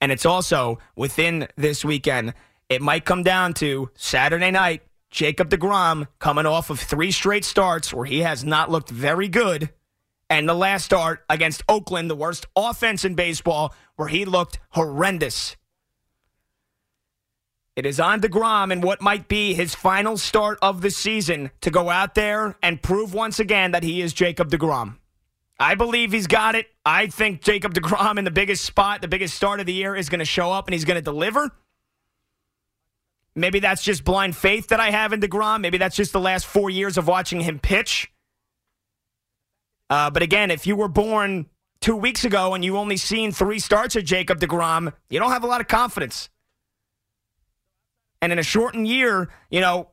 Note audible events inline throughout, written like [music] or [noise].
And it's also within this weekend. It might come down to Saturday night, Jacob DeGrom coming off of three straight starts where he has not looked very good. And the last start against Oakland, the worst offense in baseball, where he looked horrendous. It is on DeGrom in what might be his final start of the season to go out there and prove once again that he is Jacob DeGrom. I believe he's got it. I think Jacob DeGrom in the biggest spot, the biggest start of the year, is going to show up and he's going to deliver. Maybe that's just blind faith that I have in DeGrom. Maybe that's just the last four years of watching him pitch. Uh, but again, if you were born two weeks ago and you only seen three starts of Jacob DeGrom, you don't have a lot of confidence. And in a shortened year, you know,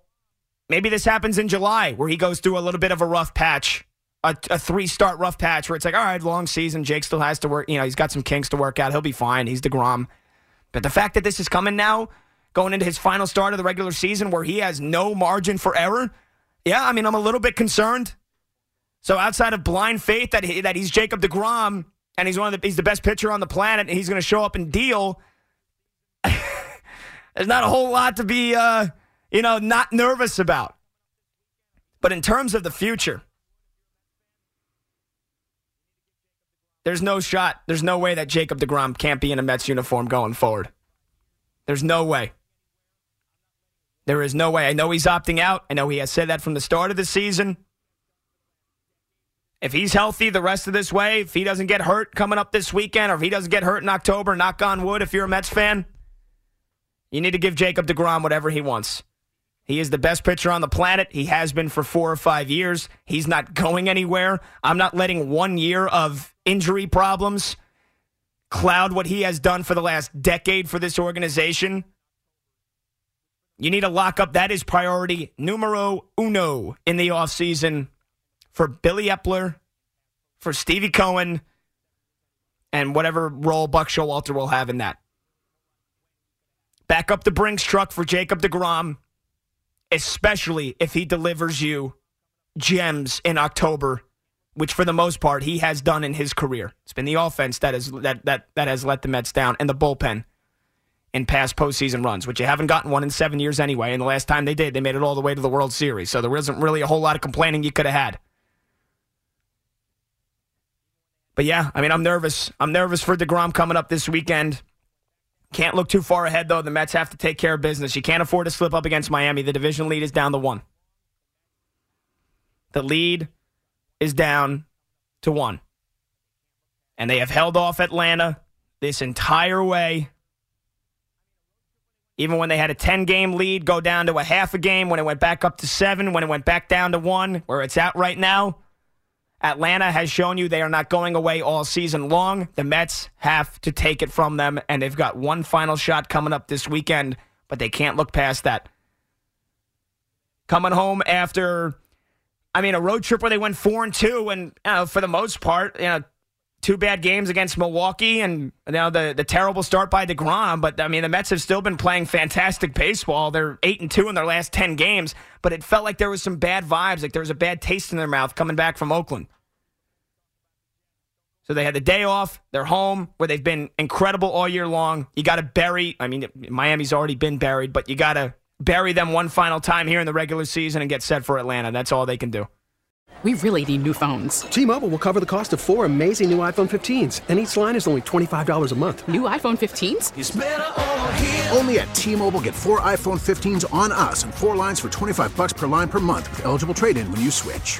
maybe this happens in July where he goes through a little bit of a rough patch, a, a three start rough patch where it's like, all right, long season. Jake still has to work. You know, he's got some kinks to work out. He'll be fine. He's DeGrom. But the fact that this is coming now, going into his final start of the regular season where he has no margin for error, yeah, I mean, I'm a little bit concerned. So outside of blind faith that he, that he's Jacob DeGrom and he's one of the he's the best pitcher on the planet and he's going to show up and deal. [laughs] There's not a whole lot to be, uh, you know, not nervous about. But in terms of the future, there's no shot. There's no way that Jacob DeGrom can't be in a Mets uniform going forward. There's no way. There is no way. I know he's opting out. I know he has said that from the start of the season. If he's healthy the rest of this way, if he doesn't get hurt coming up this weekend, or if he doesn't get hurt in October, knock on wood, if you're a Mets fan, you need to give Jacob DeGrom whatever he wants. He is the best pitcher on the planet. He has been for four or five years. He's not going anywhere. I'm not letting one year of injury problems cloud what he has done for the last decade for this organization. You need to lock up. That is priority numero uno in the offseason for Billy Eppler, for Stevie Cohen, and whatever role Buck Showalter will have in that. Back up the Brinks truck for Jacob DeGrom, especially if he delivers you gems in October, which for the most part he has done in his career. It's been the offense that has that that that has let the Mets down and the bullpen in past postseason runs, which you haven't gotten one in seven years anyway. And the last time they did, they made it all the way to the World Series. So there wasn't really a whole lot of complaining you could have had. But yeah, I mean, I'm nervous. I'm nervous for DeGrom coming up this weekend. Can't look too far ahead, though. The Mets have to take care of business. You can't afford to slip up against Miami. The division lead is down to one. The lead is down to one. And they have held off Atlanta this entire way. Even when they had a 10 game lead, go down to a half a game, when it went back up to seven, when it went back down to one, where it's at right now. Atlanta has shown you they are not going away all season long. The Mets have to take it from them, and they've got one final shot coming up this weekend, but they can't look past that. Coming home after, I mean, a road trip where they went four and two, and you know, for the most part, you know, two bad games against Milwaukee, and you know the the terrible start by Degrom. But I mean, the Mets have still been playing fantastic baseball. They're eight and two in their last ten games, but it felt like there was some bad vibes, like there was a bad taste in their mouth coming back from Oakland. So they had the day off. They're home where they've been incredible all year long. You got to bury, I mean, Miami's already been buried, but you got to bury them one final time here in the regular season and get set for Atlanta. That's all they can do. We really need new phones. T Mobile will cover the cost of four amazing new iPhone 15s, and each line is only $25 a month. New iPhone 15s? Only at T Mobile get four iPhone 15s on us and four lines for 25 bucks per line per month with eligible trade in when you switch.